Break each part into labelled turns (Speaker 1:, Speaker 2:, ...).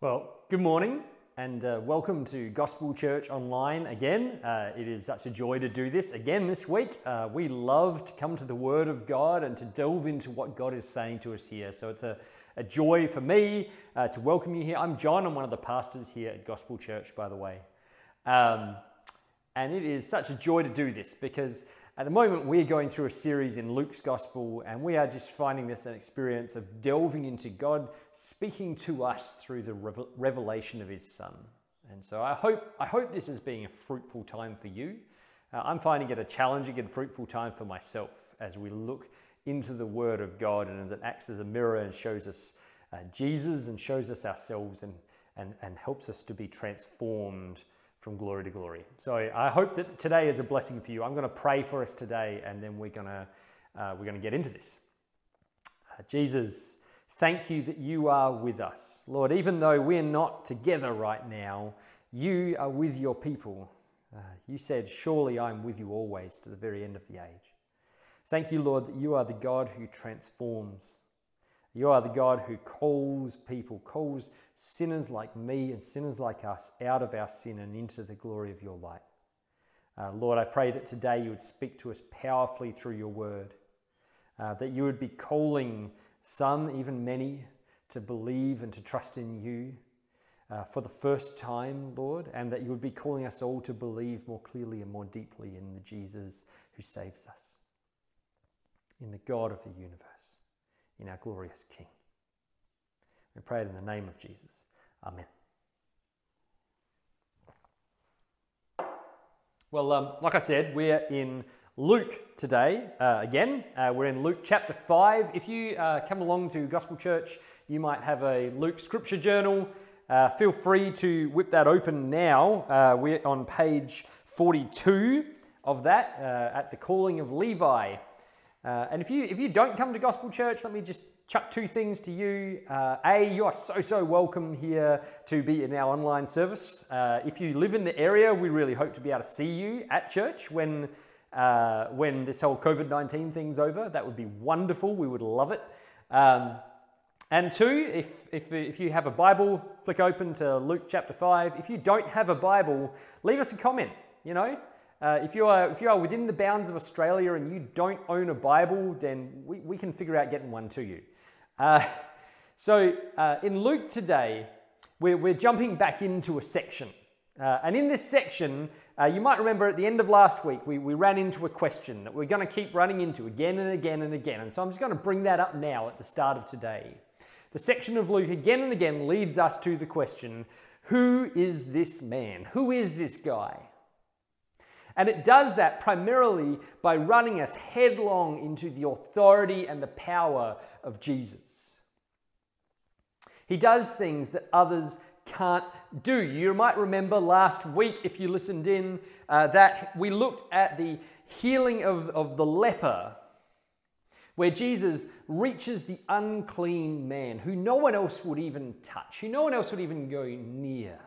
Speaker 1: Well, good morning and uh, welcome to Gospel Church Online again. Uh, it is such a joy to do this again this week. Uh, we love to come to the Word of God and to delve into what God is saying to us here. So it's a, a joy for me uh, to welcome you here. I'm John, I'm one of the pastors here at Gospel Church, by the way. Um, and it is such a joy to do this because at the moment, we're going through a series in Luke's Gospel, and we are just finding this an experience of delving into God speaking to us through the revelation of His Son. And so I hope, I hope this is being a fruitful time for you. Uh, I'm finding it a challenging and fruitful time for myself as we look into the Word of God and as it acts as a mirror and shows us uh, Jesus and shows us ourselves and, and, and helps us to be transformed from glory to glory. So I hope that today is a blessing for you. I'm going to pray for us today, and then we're going to uh, we're going to get into this. Uh, Jesus, thank you that you are with us, Lord. Even though we're not together right now, you are with your people. Uh, you said, "Surely I'm with you always to the very end of the age." Thank you, Lord, that you are the God who transforms. You are the God who calls people, calls sinners like me and sinners like us out of our sin and into the glory of your light. Uh, Lord, I pray that today you would speak to us powerfully through your word, uh, that you would be calling some, even many, to believe and to trust in you uh, for the first time, Lord, and that you would be calling us all to believe more clearly and more deeply in the Jesus who saves us, in the God of the universe, in our glorious King. We pray it in the name of Jesus. Amen. Well, um, like I said, we're in Luke today uh, again. Uh, we're in Luke chapter 5. If you uh, come along to Gospel Church, you might have a Luke scripture journal. Uh, feel free to whip that open now. Uh, we're on page 42 of that uh, at the calling of Levi. And if you, if you don't come to Gospel Church, let me just chuck two things to you. Uh, a, you are so, so welcome here to be in our online service. Uh, if you live in the area, we really hope to be able to see you at church when, uh, when this whole COVID 19 thing's over. That would be wonderful. We would love it. Um, and two, if, if, if you have a Bible, flick open to Luke chapter 5. If you don't have a Bible, leave us a comment, you know. Uh, if, you are, if you are within the bounds of Australia and you don't own a Bible, then we, we can figure out getting one to you. Uh, so uh, in Luke today, we're, we're, jumping back into a section. Uh, and in this section, uh, you might remember at the end of last week, we, we ran into a question that we're going to keep running into again and again and again. And so I'm just going to bring that up now at the start of today. The section of Luke again and again leads us to the question who is this man? Who is this guy? And it does that primarily by running us headlong into the authority and the power of Jesus. He does things that others can't do. You might remember last week, if you listened in, uh, that we looked at the healing of, of the leper, where Jesus reaches the unclean man who no one else would even touch, who no one else would even go near.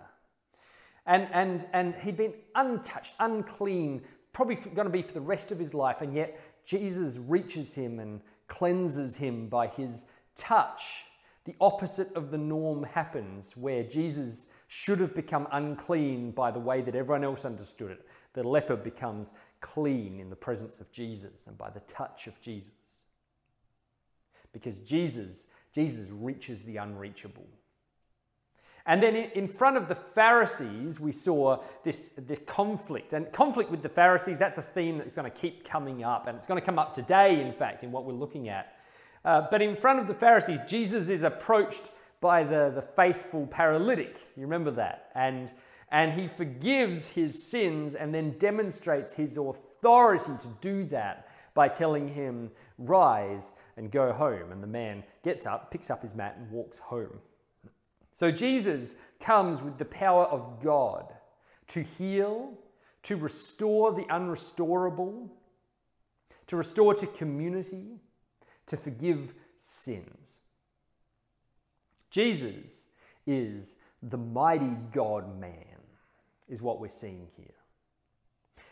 Speaker 1: And, and, and he'd been untouched, unclean, probably going to be for the rest of his life, and yet Jesus reaches him and cleanses him by his touch. The opposite of the norm happens, where Jesus should have become unclean by the way that everyone else understood it. The leper becomes clean in the presence of Jesus and by the touch of Jesus. Because Jesus, Jesus reaches the unreachable. And then in front of the Pharisees, we saw this, this conflict. And conflict with the Pharisees, that's a theme that's going to keep coming up. And it's going to come up today, in fact, in what we're looking at. Uh, but in front of the Pharisees, Jesus is approached by the, the faithful paralytic. You remember that? And, and he forgives his sins and then demonstrates his authority to do that by telling him, Rise and go home. And the man gets up, picks up his mat, and walks home. So Jesus comes with the power of God to heal, to restore the unrestorable, to restore to community, to forgive sins. Jesus is the mighty God man, is what we're seeing here.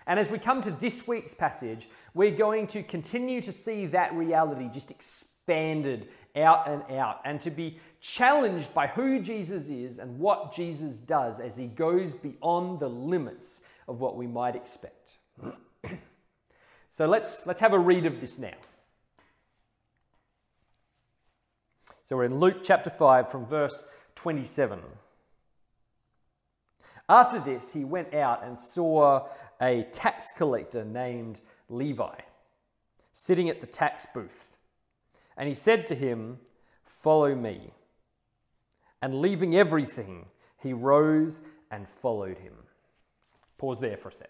Speaker 1: And as we come to this week's passage, we're going to continue to see that reality just expanded out and out and to be challenged by who Jesus is and what Jesus does as he goes beyond the limits of what we might expect. so let's, let's have a read of this now. So we're in Luke chapter 5 from verse 27. After this, he went out and saw a tax collector named Levi sitting at the tax booth. And he said to him, Follow me. And leaving everything, he rose and followed him. Pause there for a sec.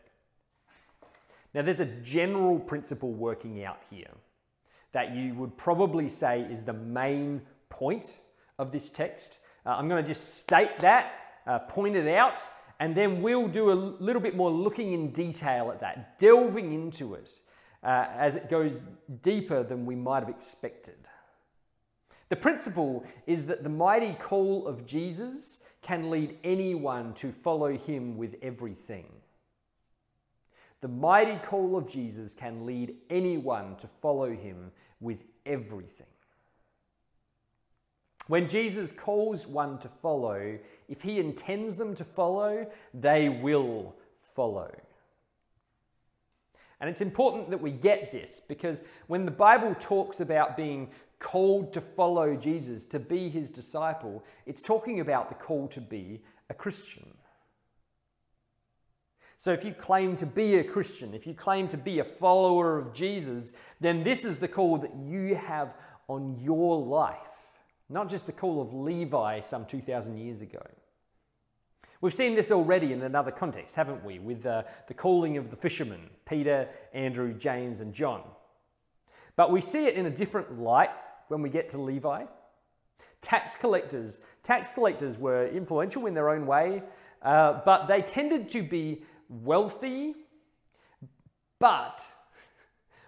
Speaker 1: Now, there's a general principle working out here that you would probably say is the main point of this text. Uh, I'm going to just state that, uh, point it out, and then we'll do a little bit more looking in detail at that, delving into it uh, as it goes deeper than we might have expected. The principle is that the mighty call of Jesus can lead anyone to follow him with everything. The mighty call of Jesus can lead anyone to follow him with everything. When Jesus calls one to follow, if he intends them to follow, they will follow. And it's important that we get this because when the Bible talks about being called to follow Jesus, to be his disciple, it's talking about the call to be a Christian. So if you claim to be a Christian, if you claim to be a follower of Jesus, then this is the call that you have on your life, not just the call of Levi some 2,000 years ago. We've seen this already in another context, haven't we, with uh, the calling of the fishermen Peter, Andrew, James, and John. But we see it in a different light when we get to Levi. Tax collectors. Tax collectors were influential in their own way, uh, but they tended to be wealthy. But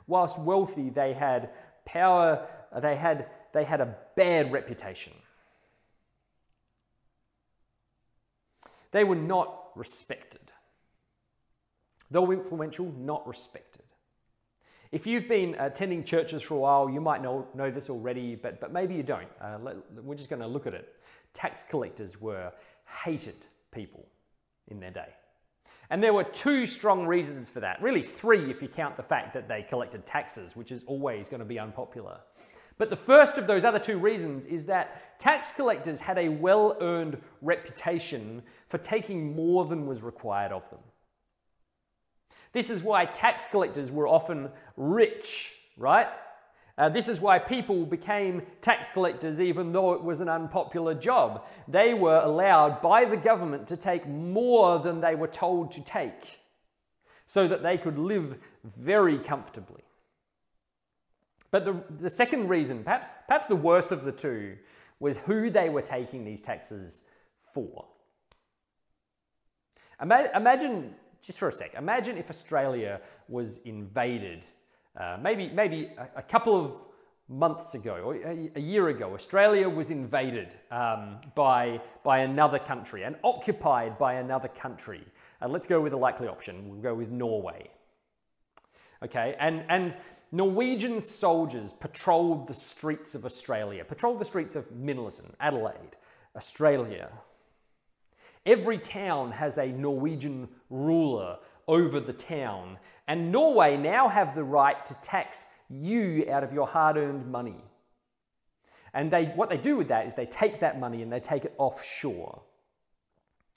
Speaker 1: whilst wealthy, they had power, they had, they had a bad reputation. They were not respected. Though influential, not respected. If you've been attending churches for a while, you might know, know this already, but, but maybe you don't. Uh, we're just going to look at it. Tax collectors were hated people in their day. And there were two strong reasons for that. Really, three if you count the fact that they collected taxes, which is always going to be unpopular. But the first of those other two reasons is that tax collectors had a well earned reputation for taking more than was required of them. This is why tax collectors were often rich, right? Uh, this is why people became tax collectors even though it was an unpopular job. They were allowed by the government to take more than they were told to take so that they could live very comfortably. But the, the second reason, perhaps, perhaps the worst of the two, was who they were taking these taxes for. Imagine, just for a sec, imagine if Australia was invaded, uh, maybe, maybe a, a, couple of months ago, or a, a year ago, Australia was invaded um, by, by another country and occupied by another country. Uh, let's go with a likely option. We'll go with Norway. Okay, and, and Norwegian soldiers patrolled the streets of Australia, patrolled the streets of Minnesäng, Adelaide, Australia. Every town has a Norwegian ruler over the town, and Norway now have the right to tax you out of your hard earned money. And they, what they do with that is they take that money and they take it offshore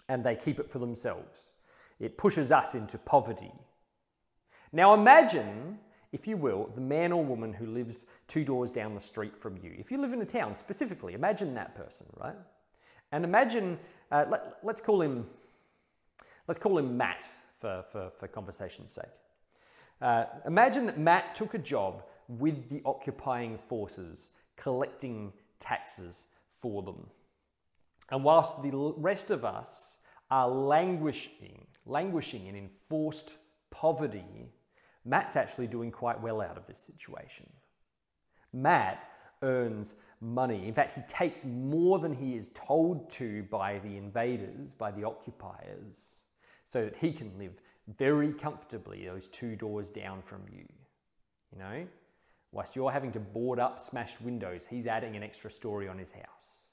Speaker 1: and they keep it for themselves. It pushes us into poverty. Now imagine if you will, the man or woman who lives two doors down the street from you. If you live in a town specifically, imagine that person, right? And imagine, uh, let, us call him, let's call him Matt for, for, for conversation's sake. Uh, imagine that Matt took a job with the occupying forces, collecting taxes for them. And whilst the rest of us are languishing, languishing in enforced poverty, Matt's actually doing quite well out of this situation. Matt earns money. In fact, he takes more than he is told to by the invaders, by the occupiers, so that he can live very comfortably those two doors down from you. You know? Whilst you're having to board up smashed windows, he's adding an extra story on his house.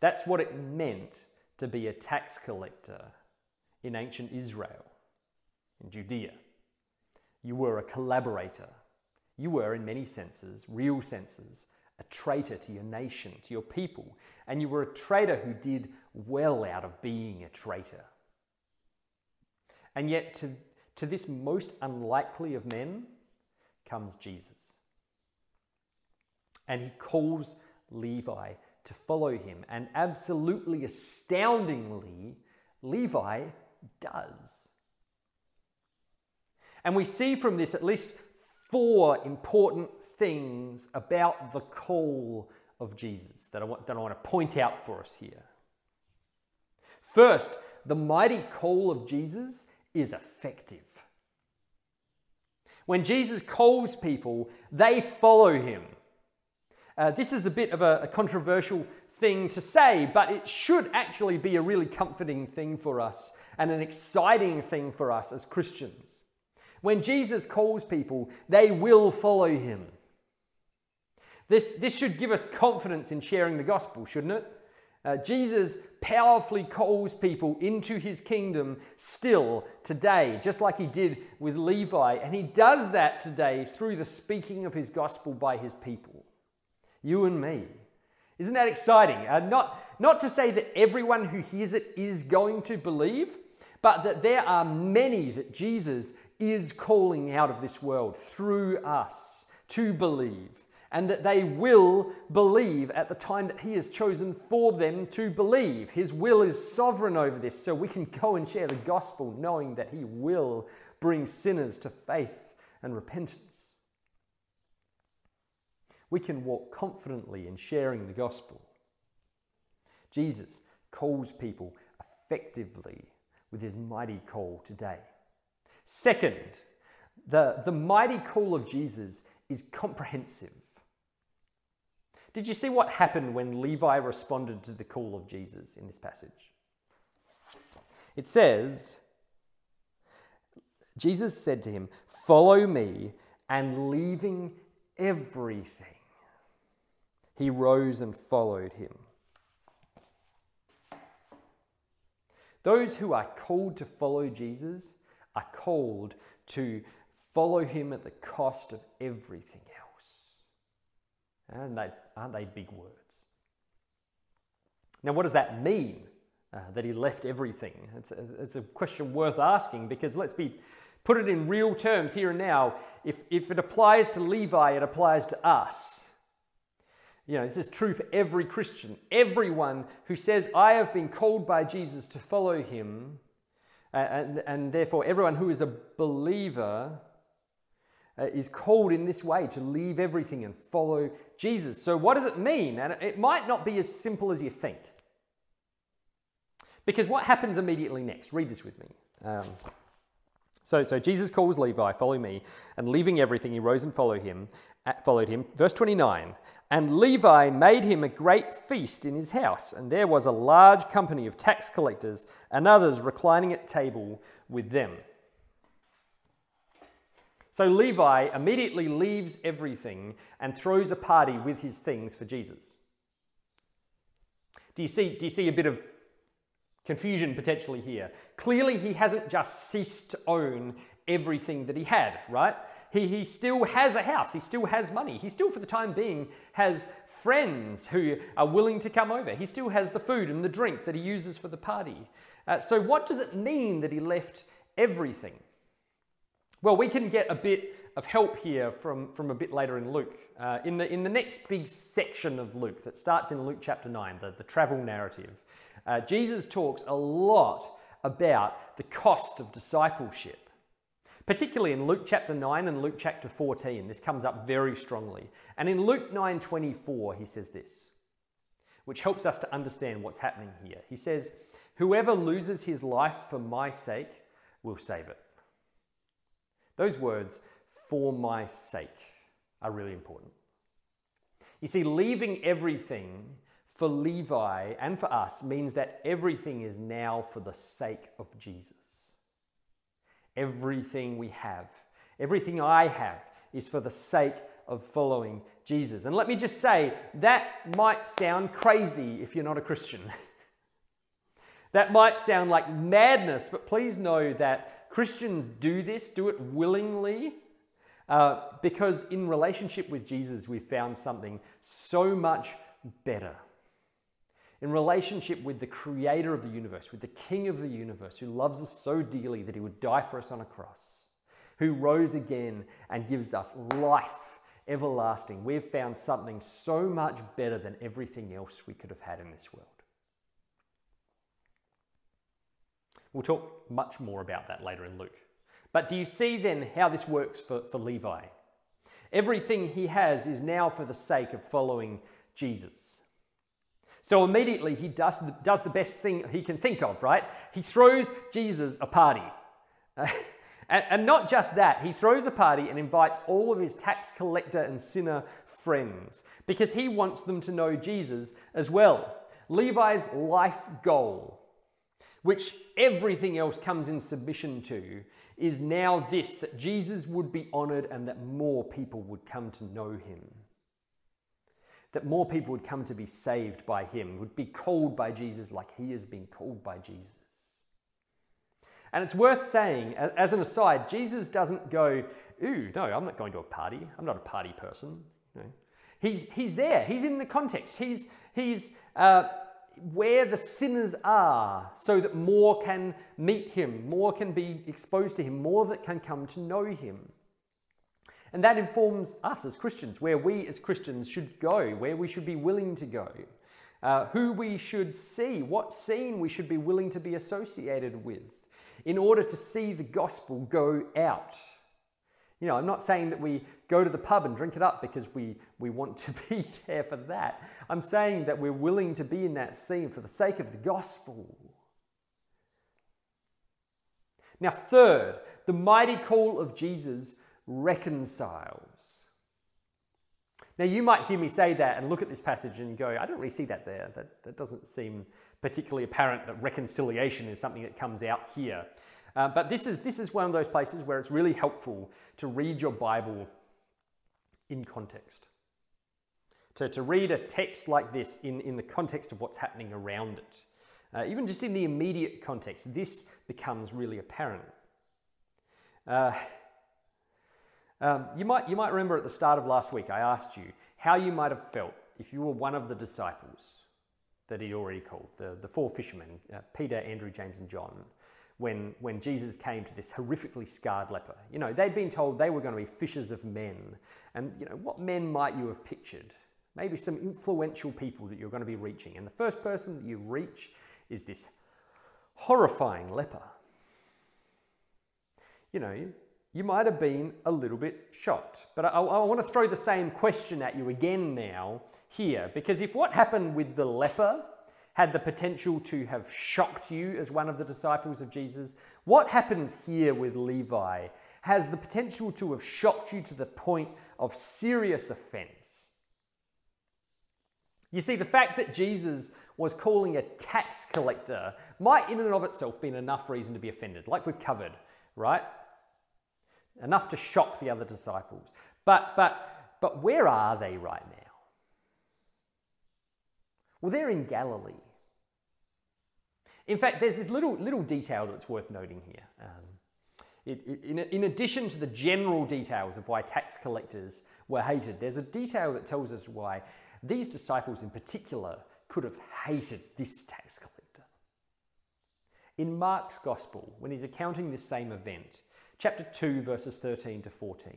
Speaker 1: That's what it meant to be a tax collector in ancient Israel, in Judea. You were a collaborator. You were, in many senses, real senses, a traitor to your nation, to your people. And you were a traitor who did well out of being a traitor. And yet, to, to this most unlikely of men comes Jesus. And he calls Levi to follow him. And absolutely astoundingly, Levi does. And we see from this at least four important things about the call of Jesus that I want, that I want to point out for us here. First, the mighty call of Jesus is effective. When Jesus calls people, they follow him. Uh, this is a bit of a, a controversial thing to say, but it should actually be a really comforting thing for us and an exciting thing for us as Christians. When Jesus calls people, they will follow him. This, this should give us confidence in sharing the gospel, shouldn't it? Uh, Jesus powerfully calls people into his kingdom still today, just like he did with Levi. And he does that today through the speaking of his gospel by his people, you and me. Isn't that exciting? Uh, not, not to say that everyone who hears it is going to believe, but that there are many that Jesus is calling out of this world through us to believe and that they will believe at the time that He has chosen for them to believe. His will is sovereign over this, so we can go and share the gospel knowing that He will bring sinners to faith and repentance. We can walk confidently in sharing the gospel. Jesus calls people effectively with his mighty call today. Second, the, the mighty call of Jesus is comprehensive. Did you see what happened when Levi responded to the call of Jesus in this passage? It says, Jesus said to him, Follow me, and leaving everything, he rose and followed him. Those who are called to follow Jesus are called to follow him at the cost of everything else. and they, aren't they big words? Now, what does that mean uh, that he left everything? It's a, it's a question worth asking because let's be put it in real terms here and now. If, if it applies to Levi, it applies to us. You know, this is true for every Christian. Everyone who says, I have been called by Jesus to follow him, and, and therefore everyone who is a believer uh, is called in this way to leave everything and follow Jesus. So, what does it mean? And it might not be as simple as you think. Because what happens immediately next? Read this with me. Um, so, so Jesus calls Levi, follow me, and leaving everything, he rose and followed him. Uh, followed him. Verse 29. And Levi made him a great feast in his house, and there was a large company of tax collectors and others reclining at table with them. So Levi immediately leaves everything and throws a party with his things for Jesus. Do you see, do you see a bit of confusion potentially here? Clearly, he hasn't just ceased to own everything that he had, right? He, he still has a house, he still has money, he still, for the time being, has friends who are willing to come over, he still has the food and the drink that he uses for the party. Uh, so, what does it mean that he left everything? Well, we can get a bit of help here from, from a bit later in Luke. Uh, in, the, in the next big section of Luke that starts in Luke chapter 9, the, the travel narrative, uh, Jesus talks a lot about the cost of discipleship. Particularly in Luke chapter 9 and Luke chapter 14, this comes up very strongly. And in Luke 9:24, he says this, which helps us to understand what's happening here. He says, "Whoever loses his life for my sake will save it." Those words, for my sake, are really important. You see, leaving everything for Levi and for us means that everything is now for the sake of Jesus. Everything we have, Everything I have is for the sake of following Jesus. And let me just say, that might sound crazy if you're not a Christian. that might sound like madness, but please know that Christians do this, do it willingly, uh, because in relationship with Jesus, we've found something so much better. In relationship with the creator of the universe, with the king of the universe, who loves us so dearly that he would die for us on a cross, who rose again and gives us life everlasting, we've found something so much better than everything else we could have had in this world. We'll talk much more about that later in Luke. But do you see then how this works for, for Levi? Everything he has is now for the sake of following Jesus. So immediately he does the, does the best thing he can think of, right? He throws Jesus a party. and, and not just that, he throws a party and invites all of his tax collector and sinner friends because he wants them to know Jesus as well. Levi's life goal, which everything else comes in submission to, is now this that Jesus would be honored and that more people would come to know him. That more people would come to be saved by him, would be called by Jesus like he has been called by Jesus. And it's worth saying, as an aside, Jesus doesn't go, Ooh, no, I'm not going to a party. I'm not a party person. Know. he's, he's there, he's in the context. He's, he's uh, where the sinners are so that more can meet him, more can be exposed to him, more that can come to know him. And that informs us as Christians, where we as Christians should go, where we should be willing to go, uh, who we should see, what scene we should be willing to be associated with in order to see the gospel go out. You know, I'm not saying that we go to the pub and drink it up because we, we want to be there for that. I'm saying that we're willing to be in that scene for the sake of the gospel. Now, third, the mighty call of Jesus reconciles. Now, you might hear me say that and look at this passage and go, I don't really see that there. That, that doesn't seem particularly apparent that reconciliation is something that comes out here. Uh, but this is, this is one of those places where it's really helpful to read your Bible in context. To, to read a text like this in, in the context of what's happening around it. Uh, even just in the immediate context, this becomes really apparent. Uh, um, you, might, you might remember at the start of last week, I asked you how you might have felt if you were one of the disciples that he already called, the, the four fishermen, uh, Peter, Andrew, James, and John when, when Jesus came to this horrifically scarred leper. You know, they'd been told they were going to be fishers of men. And, you know, what men might you have pictured? Maybe some influential people that you're going to be reaching. And the first person that you reach is this horrifying leper. You know, you might have been a little bit shocked. But I, I, want to throw the same question at you again now here, because if what happened with the leper had the potential to have shocked you as one of the disciples of Jesus, what happens here with Levi has the potential to have shocked you to the point of serious offense. You see, the fact that Jesus was calling a tax collector might, in and of itself, be enough reason to be offended, like we've covered, right? Enough to shock the other disciples. But, but, but where are they right now? Well, they're in Galilee. In fact, there's this little, little detail that's worth noting here. Um, it, it, in, in addition to the general details of why tax collectors were hated, there's a detail that tells us why these disciples in particular could have hated this tax collector. In Mark's Gospel, when he's accounting this same event, chapter 2, verses 13 to 14,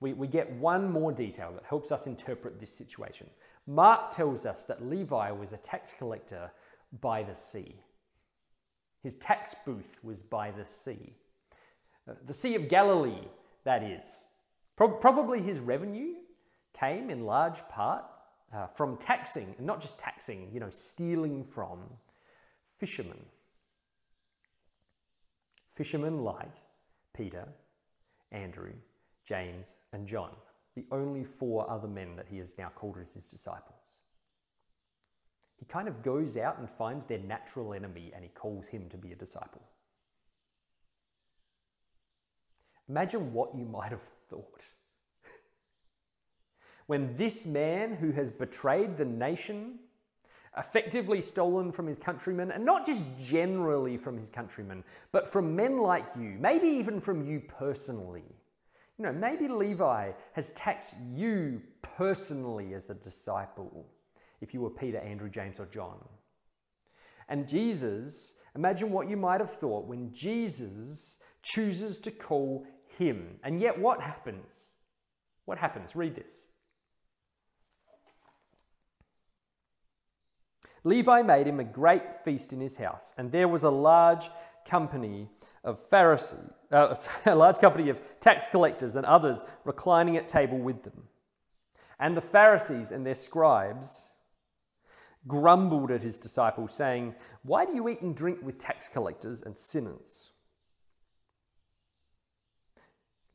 Speaker 1: we, we get one more detail that helps us interpret this situation. Mark tells us that Levi was a tax collector by the sea. His tax booth was by the sea. Uh, the Sea of Galilee, that is. Pro- probably his revenue came in large part uh, from taxing, and not just taxing, you know, stealing from fishermen. Fishermen like Peter, Andrew, James, and John, the only four other men that he has now called as his disciples. He kind of goes out and finds their natural enemy and he calls him to be a disciple. Imagine what you might have thought. When this man who has betrayed the nation, effectively stolen from his countrymen, and not just generally from his countrymen, but from men like you, maybe even from you personally. You know, maybe Levi has taxed you personally as a disciple if you were Peter, Andrew, James, or John. And Jesus, imagine what you might have thought when Jesus chooses to call him. And yet, what happens? What happens? Read this. Levi made him a great feast in his house, and there was a large company of Pharisees, uh, a large company of tax collectors and others reclining at table with them. And the Pharisees and their scribes grumbled at his disciples, saying, Why do you eat and drink with tax collectors and sinners?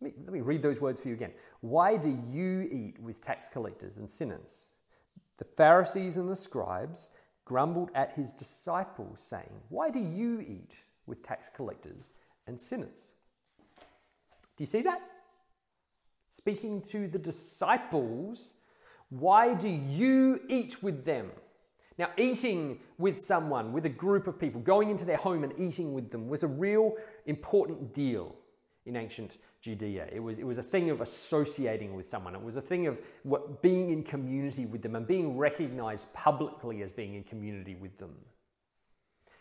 Speaker 1: Let me, let me read those words for you again. Why do you eat with tax collectors and sinners? The Pharisees and the scribes grumbled at his disciples, saying, Why do you eat with tax collectors and sinners? Do you see that? Speaking to the disciples, why do you eat with them? Now, eating with someone, with a group of people, going into their home and eating with them was a real important deal in ancient Judea. It was, it was a thing of associating with someone. It was a thing of what, being in community with them and being recognized publicly as being in community with them.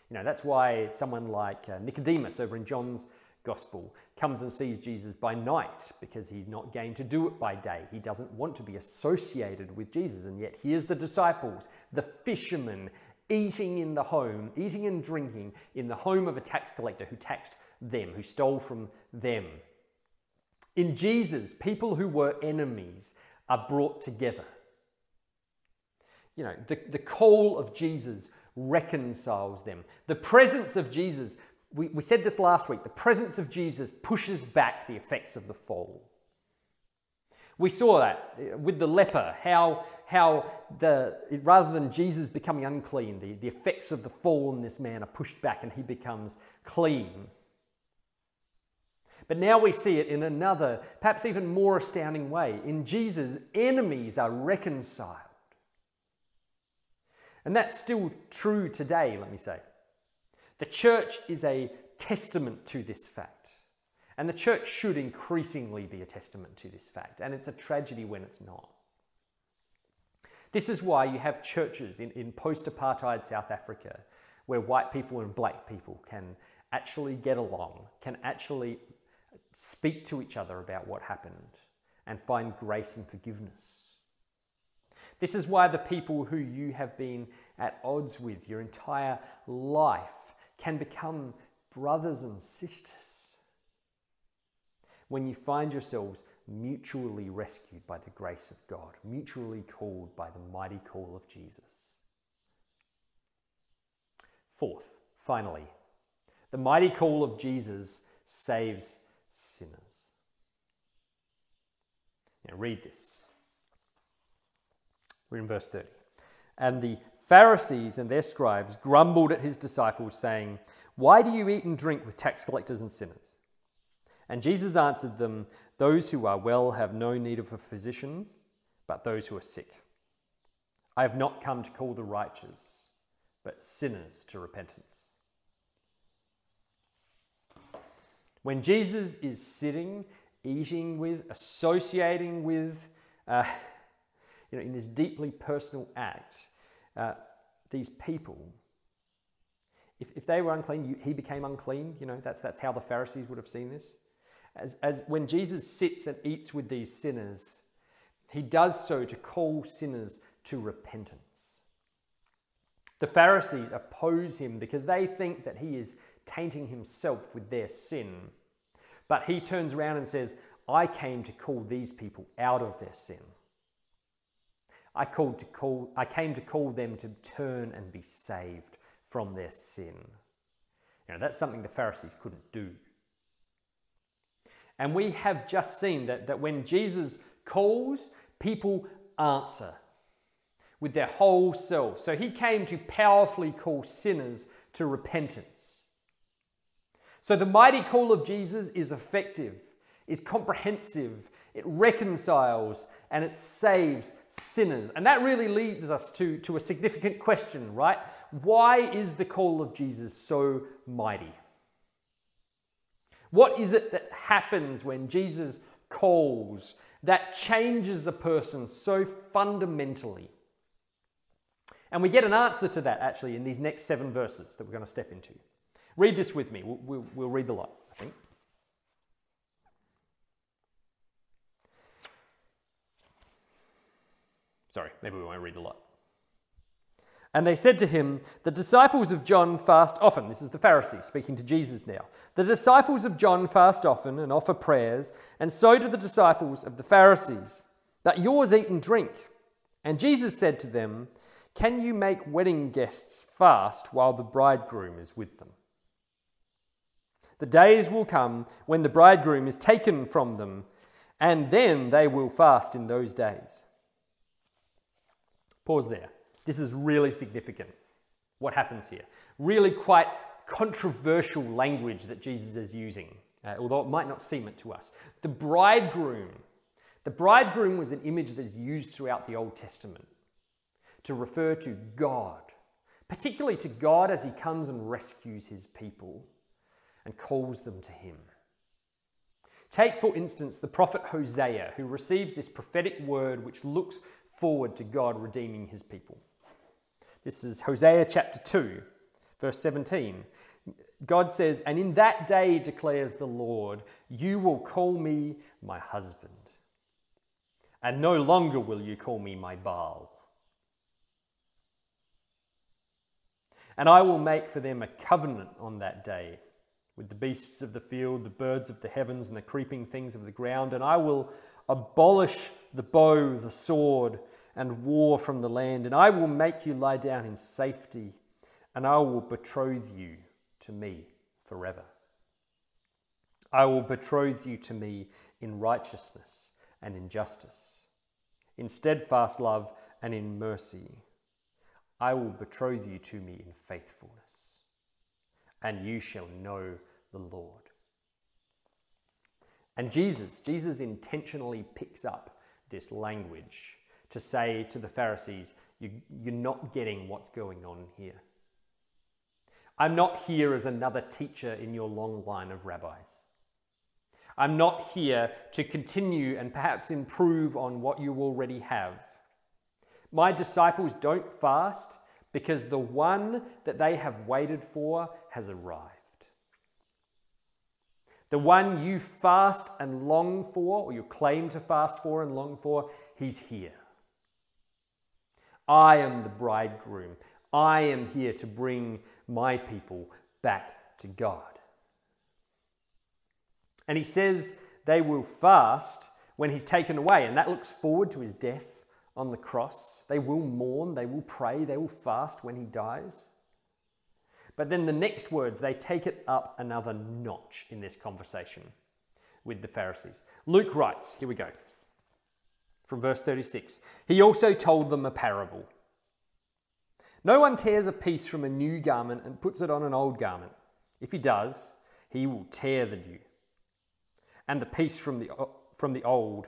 Speaker 1: You know, that's why someone like uh, Nicodemus over in John's gospel comes and sees Jesus by night because he's not game to do it by day. He doesn't want to be associated with Jesus. And yet, here's the disciples, the fishermen, eating in the home, eating and drinking in the home of a tax collector who taxed them, who stole from them. In Jesus, people who were enemies are brought together. You know, the, the call of Jesus reconciles them. The presence of Jesus, we, we said this last week, the presence of Jesus pushes back the effects of the fall. We saw that with the leper, how, how the, rather than Jesus becoming unclean, the, the effects of the fall on this man are pushed back and he becomes clean. But now we see it in another, perhaps even more astounding way. In Jesus, enemies are reconciled. And that's still true today, let me say. The church is a testament to this fact. And the church should increasingly be a testament to this fact. And it's a tragedy when it's not. This is why you have churches in, in post apartheid South Africa where white people and black people can actually get along, can actually speak to each other about what happened and find grace and forgiveness. This is why the people who you have been at odds with your entire life can become brothers and sisters when you find yourselves mutually rescued by the grace of God, mutually called by the mighty call of Jesus. Fourth, finally, the mighty call of Jesus saves sinners. Now, read this. We're in verse 30. And the Pharisees and their scribes grumbled at his disciples, saying, Why do you eat and drink with tax collectors and sinners? And Jesus answered them, Those who are well have no need of a physician, but those who are sick. I have not come to call the righteous, but sinners to repentance. When Jesus is sitting, eating with, associating with, uh, you know, in this deeply personal act, uh, these people, if, if they were unclean, you, he became unclean. You know, that's, that's how the Pharisees would have seen this. As, as when Jesus sits and eats with these sinners, he does so to call sinners to repentance. The Pharisees oppose him because they think that he is tainting himself with their sin. But he turns around and says, I came to call these people out of their sin. I, called to call, I came to call them to turn and be saved from their sin. You know, that's something the Pharisees couldn't do. And we have just seen that, that when Jesus calls, people answer with their whole self. So he came to powerfully call sinners to repentance. So the mighty call of Jesus is effective is comprehensive, it reconciles, and it saves sinners. And that really leads us to, to a significant question, right? Why is the call of Jesus so mighty? What is it that happens when Jesus calls that changes a person so fundamentally? And we get an answer to that actually in these next seven verses that we're going to step into. Read this with me. We'll, we'll, we'll read the lot, I think. Sorry, maybe we won't read the lot. And they said to him, The disciples of John fast often. This is the Pharisees speaking to Jesus now. The disciples of John fast often and offer prayers, and so do the disciples of the Pharisees. But yours eat and drink. And Jesus said to them, Can you make wedding guests fast while the bridegroom is with them? The days will come when the bridegroom is taken from them, and then they will fast in those days. Pause there. This is really significant. What happens here? Really quite controversial language that Jesus is using, uh, although it might not seem it to us. The bridegroom. The bridegroom was an image that is used throughout the Old Testament to refer to God, particularly to God as he comes and rescues his people and calls them to him. Take, for instance, the prophet Hosea, who receives this prophetic word which looks forward to God redeeming his people. This is Hosea chapter 2, verse 17. God says, And in that day, declares the Lord, you will call me my husband, and no longer will you call me my Baal. And I will make for them a covenant on that day with the beasts of the field, the birds of the heavens, and the creeping things of the ground. And I will abolish the bow, the sword, and war from the land. And I will make you lie down in safety, and I will betroth you to me forever. I will betroth you to me in righteousness and in justice, in steadfast love and in mercy. I will betroth you to me in faithfulness and you shall know the Lord. And Jesus, Jesus intentionally picks up this language to say to the Pharisees, you, you're not getting what's going on here. I'm not here as another teacher in your long line of rabbis. I'm not here to continue and perhaps improve on what you already have. My disciples don't fast because the one that they have waited for has arrived. The one you fast and long for, or you claim to fast for and long for, he's here. I am the bridegroom. I am here to bring my people back to God. And he says they will fast when he's taken away, and that looks forward to his death on the cross. They will mourn, they will pray, they will fast when he dies. But then the next words, they take it up another notch in this conversation with the Pharisees. Luke writes, here we go, from verse 36. He also told them a parable. No one tears a piece from a new garment and puts it on an old garment. If he does, he will tear the new. And the piece from the, from the old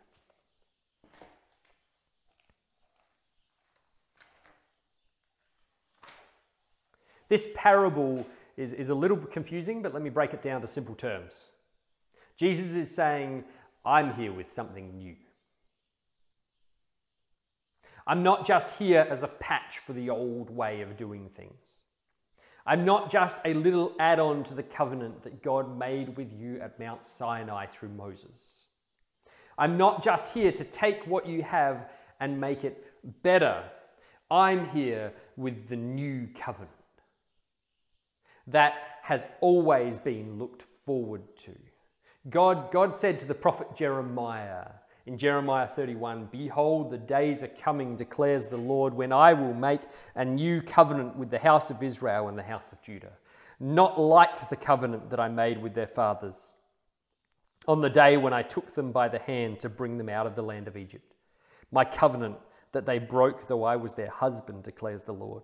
Speaker 1: This parable is, is a little confusing, but let me break it down to simple terms. Jesus is saying, I'm here with something new. I'm not just here as a patch for the old way of doing things. I'm not just a little add on to the covenant that God made with you at Mount Sinai through Moses. I'm not just here to take what you have and make it better. I'm here with the new covenant that has always been looked forward to. God, God said to the prophet Jeremiah In Jeremiah 31, Behold, the days are coming, declares the Lord, when I will make a new covenant with the house of Israel and the house of Judah, not like the covenant that I made with their fathers on the day when I took them by the hand to bring them out of the land of Egypt. My covenant that they broke, though I was their husband, declares the Lord.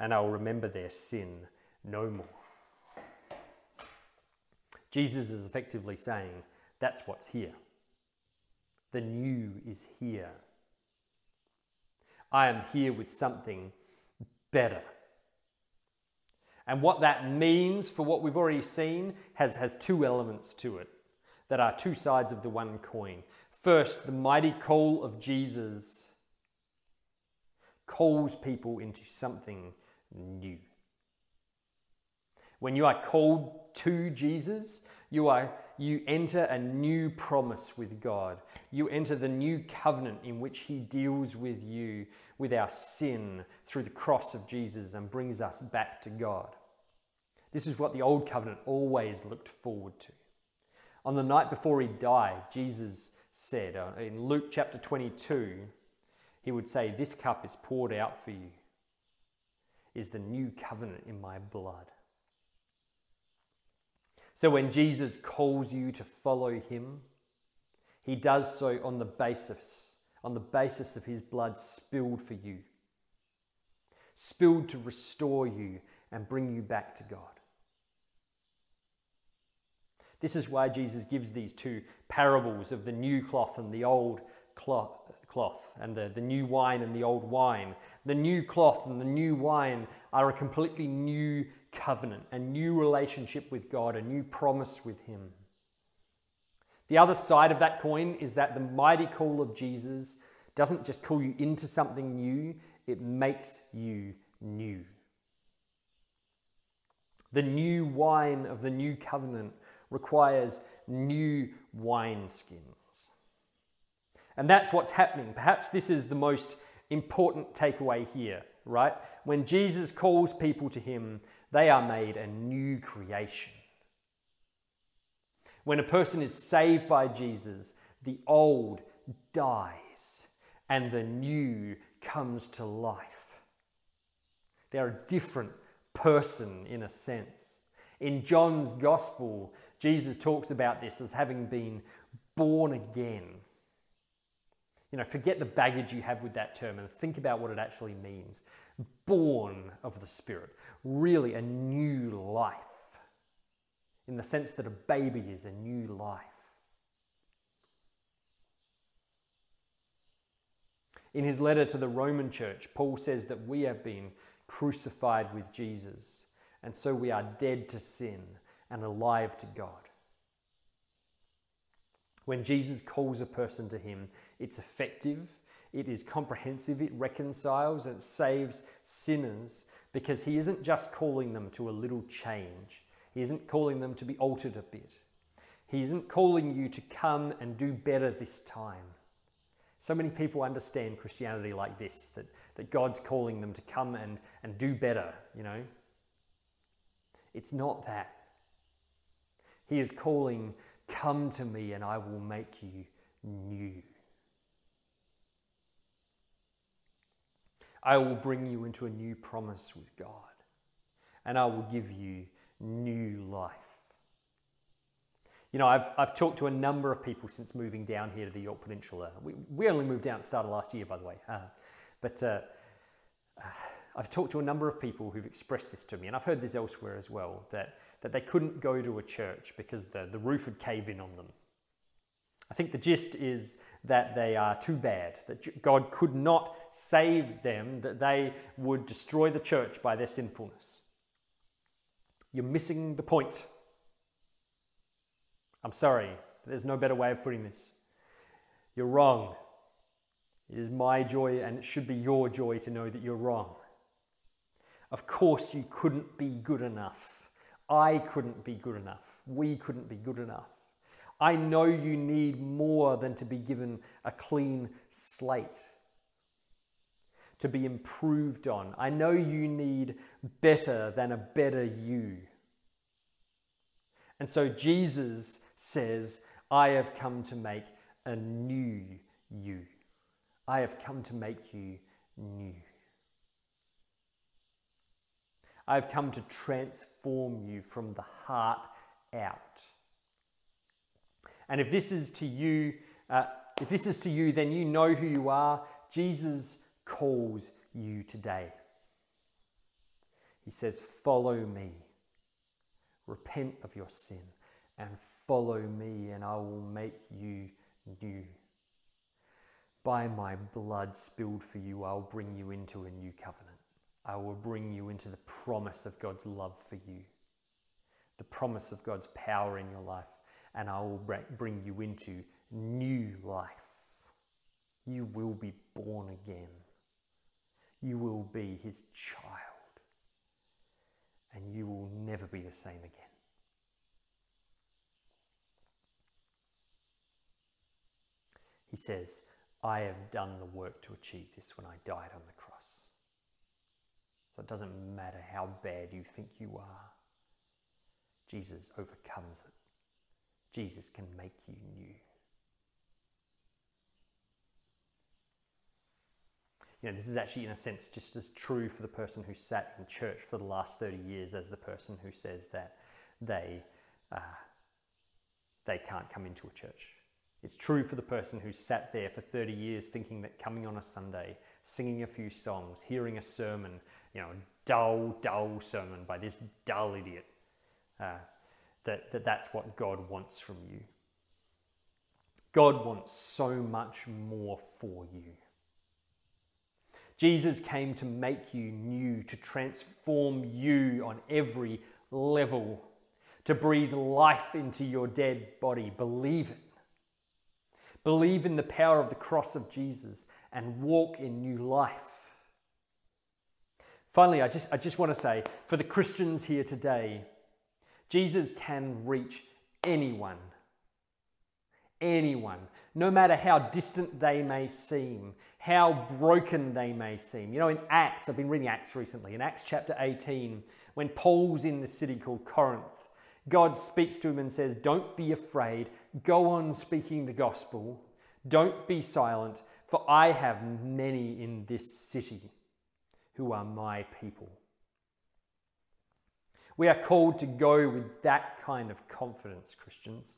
Speaker 1: and I will remember their sin no more. Jesus is effectively saying, That's what's here. The new is here. I am here with something better. And what that means for what we've already seen has, has two elements to it that are two sides of the one coin. First, the mighty call of Jesus calls people into something new. When you are called to Jesus, you are you enter a new promise with God. You enter the new covenant in which he deals with you with our sin through the cross of Jesus and brings us back to God. This is what the old covenant always looked forward to. On the night before he died, Jesus said uh, in Luke chapter 22, he would say, This cup is poured out for you, is the new covenant in my blood. So when Jesus calls you to follow him, he does so on the basis, on the basis of his blood spilled for you, spilled to restore you and bring you back to God. This is why Jesus gives these two parables of the new cloth and the old cloth, cloth and the, the new wine and the old wine. The new cloth and the new wine are a completely new covenant, a new relationship with God, a new promise with Him. The other side of that coin is that the mighty call of Jesus doesn't just call you into something new, it makes you new. The new wine of the new covenant requires new wineskins. And that's what's happening. Perhaps this is the most important takeaway here, right? When Jesus calls people to him, they are made a new creation. When a person is saved by Jesus, the old dies and the new comes to life. They're a different person in a sense. In John's gospel, Jesus talks about this as having been born again. You know, forget the baggage you have with that term and think about what it actually means. Born of the Spirit, really a new life, in the sense that a baby is a new life. In his letter to the Roman church, Paul says that we have been crucified with Jesus, and so we are dead to sin and alive to God. When Jesus calls a person to him, it's effective, it is comprehensive, it reconciles, it saves sinners because he isn't just calling them to a little change. He isn't calling them to be altered a bit. He isn't calling you to come and do better this time. So many people understand Christianity like this that, that God's calling them to come and, and do better, you know. It's not that. He is calling, Come to me and I will make you new. I will bring you into a new promise with God, and I will give you new life. You know, I've, I've talked to a number of people since moving down here to the Yorke Peninsula. We, we only moved down at the start of last year, by the way. Uh, but uh, I've talked to a number of people who've expressed this to me, and I've heard this elsewhere as well, that, that they couldn't go to a church because the, the roof would cave in on them. I think the gist is that they are too bad, that God could not save them, that they would destroy the church by their sinfulness. You're missing the point. I'm sorry, there's no better way of putting this. You're wrong. It is my joy and it should be your joy to know that you're wrong. Of course, you couldn't be good enough. I couldn't be good enough. We couldn't be good enough. I know you need more than to be given a clean slate, to be improved on. I know you need better than a better you. And so Jesus says, I have come to make a new you. I have come to make you new. I have come to transform you from the heart out. And if this is to you, uh, if this is to you, then you know who you are. Jesus calls you today. He says, Follow me, repent of your sin, and follow me, and I will make you new. By my blood spilled for you, I'll bring you into a new covenant. I will bring you into the promise of God's love for you, the promise of God's power in your life, and I will bring you into new life. You will be born again. You will be his child, and you will never be the same again. He says, I have done the work to achieve this when I died on the cross. So it doesn't matter how bad you think you are, Jesus overcomes it. Jesus can make you new. You know, this is actually, in a sense, just as true for the person who sat in church for the last 30 years as the person who says that they, uh, they can't come into a church. It's true for the person who sat there for 30 years thinking that coming on a Sunday, singing a few songs, hearing a sermon, you know, dull, dull sermon by this dull idiot, uh, that, that that's what God wants from you. God wants so much more for you. Jesus came to make you new, to transform you on every level, to breathe life into your dead body. Believe it. Believe in the power of the cross of Jesus and walk in new life. Finally, I just, I just want to say for the Christians here today, Jesus can reach anyone. Anyone. No matter how distant they may seem, how broken they may seem. You know, in Acts, I've been reading Acts recently, in Acts chapter 18, when Paul's in the city called Corinth, God speaks to him and says, Don't be afraid. Go on speaking the gospel. Don't be silent, for I have many in this city who are my people. We are called to go with that kind of confidence, Christians.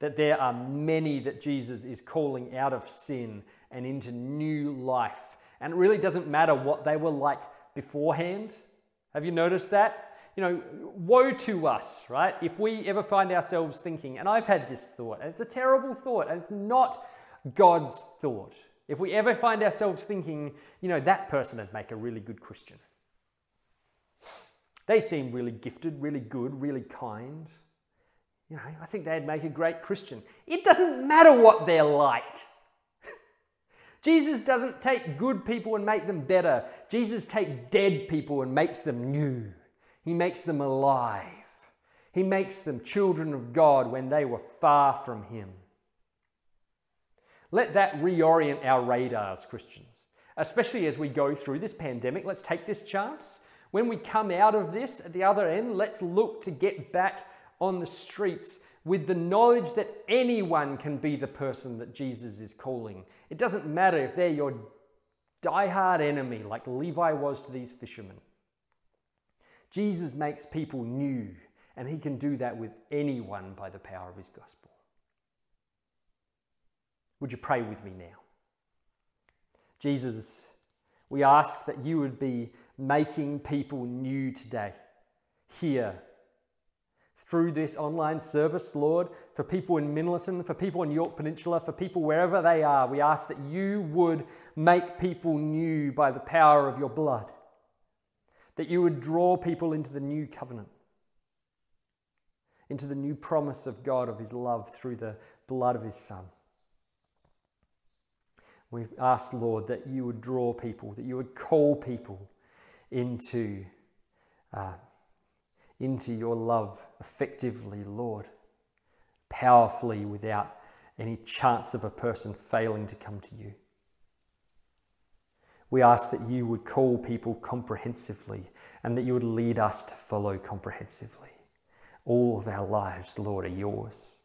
Speaker 1: That there are many that Jesus is calling out of sin and into new life. And it really doesn't matter what they were like beforehand. Have you noticed that? you know, woe to us, right? If we ever find ourselves thinking, and I've had this thought, and it's a terrible thought, and it's not God's thought. If we ever find ourselves thinking, you know, that person would make a really good Christian. They seem really gifted, really good, really kind. You know, I think they'd make a great Christian. It doesn't matter what they're like. Jesus doesn't take good people and make them better. Jesus takes dead people and makes them new. He makes them alive. He makes them children of God when they were far from Him. Let that reorient our radars, Christians, especially as we go through this pandemic. Let's take this chance. When we come out of this at the other end, let's look to get back on the streets with the knowledge that anyone can be the person that Jesus is calling. It doesn't matter if they're your die-hard enemy, like Levi was to these fishermen. Jesus makes people new, and he can do that with anyone by the power of his gospel. Would you pray with me now? Jesus, we ask that you would be making people new today, here, through this online service, Lord, for people in Minlaton, for people in Yorke Peninsula, for people wherever they are. We ask that you would make people new by the power of your blood that you would draw people into the new covenant, into the new promise of God, of His love through the blood of His Son. We ask, Lord, that you would draw people, that you would call people into, uh, into your love effectively, Lord, powerfully without any chance of a person failing to come to you. We ask that you would call people comprehensively and that you would lead us to follow comprehensively. All of our lives, Lord, are yours.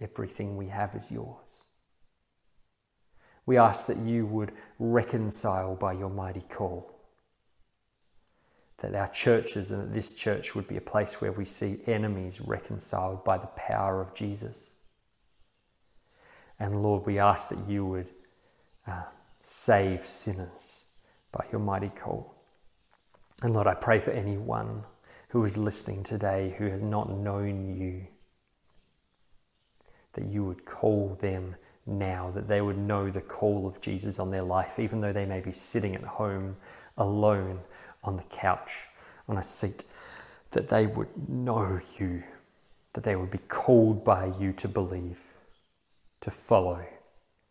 Speaker 1: Everything we have is yours. We ask that you would reconcile by your mighty call. That our churches and that this church would be a place where we see enemies reconciled by the power of Jesus. And Lord, we ask that you would uh, save sinners by your mighty call. And Lord, I pray for anyone who is listening today who has not known you, that you would call them now, that they would know the call of Jesus on their life, even though they may be sitting at home alone on the couch, on a seat, that they would know you, that they would be called by you to believe, to follow,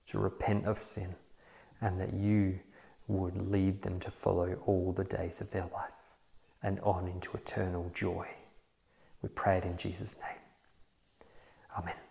Speaker 1: to repent of sin, and that you would lead them to follow all the days of their life and on into eternal joy. We pray it in Jesus' name. Amen.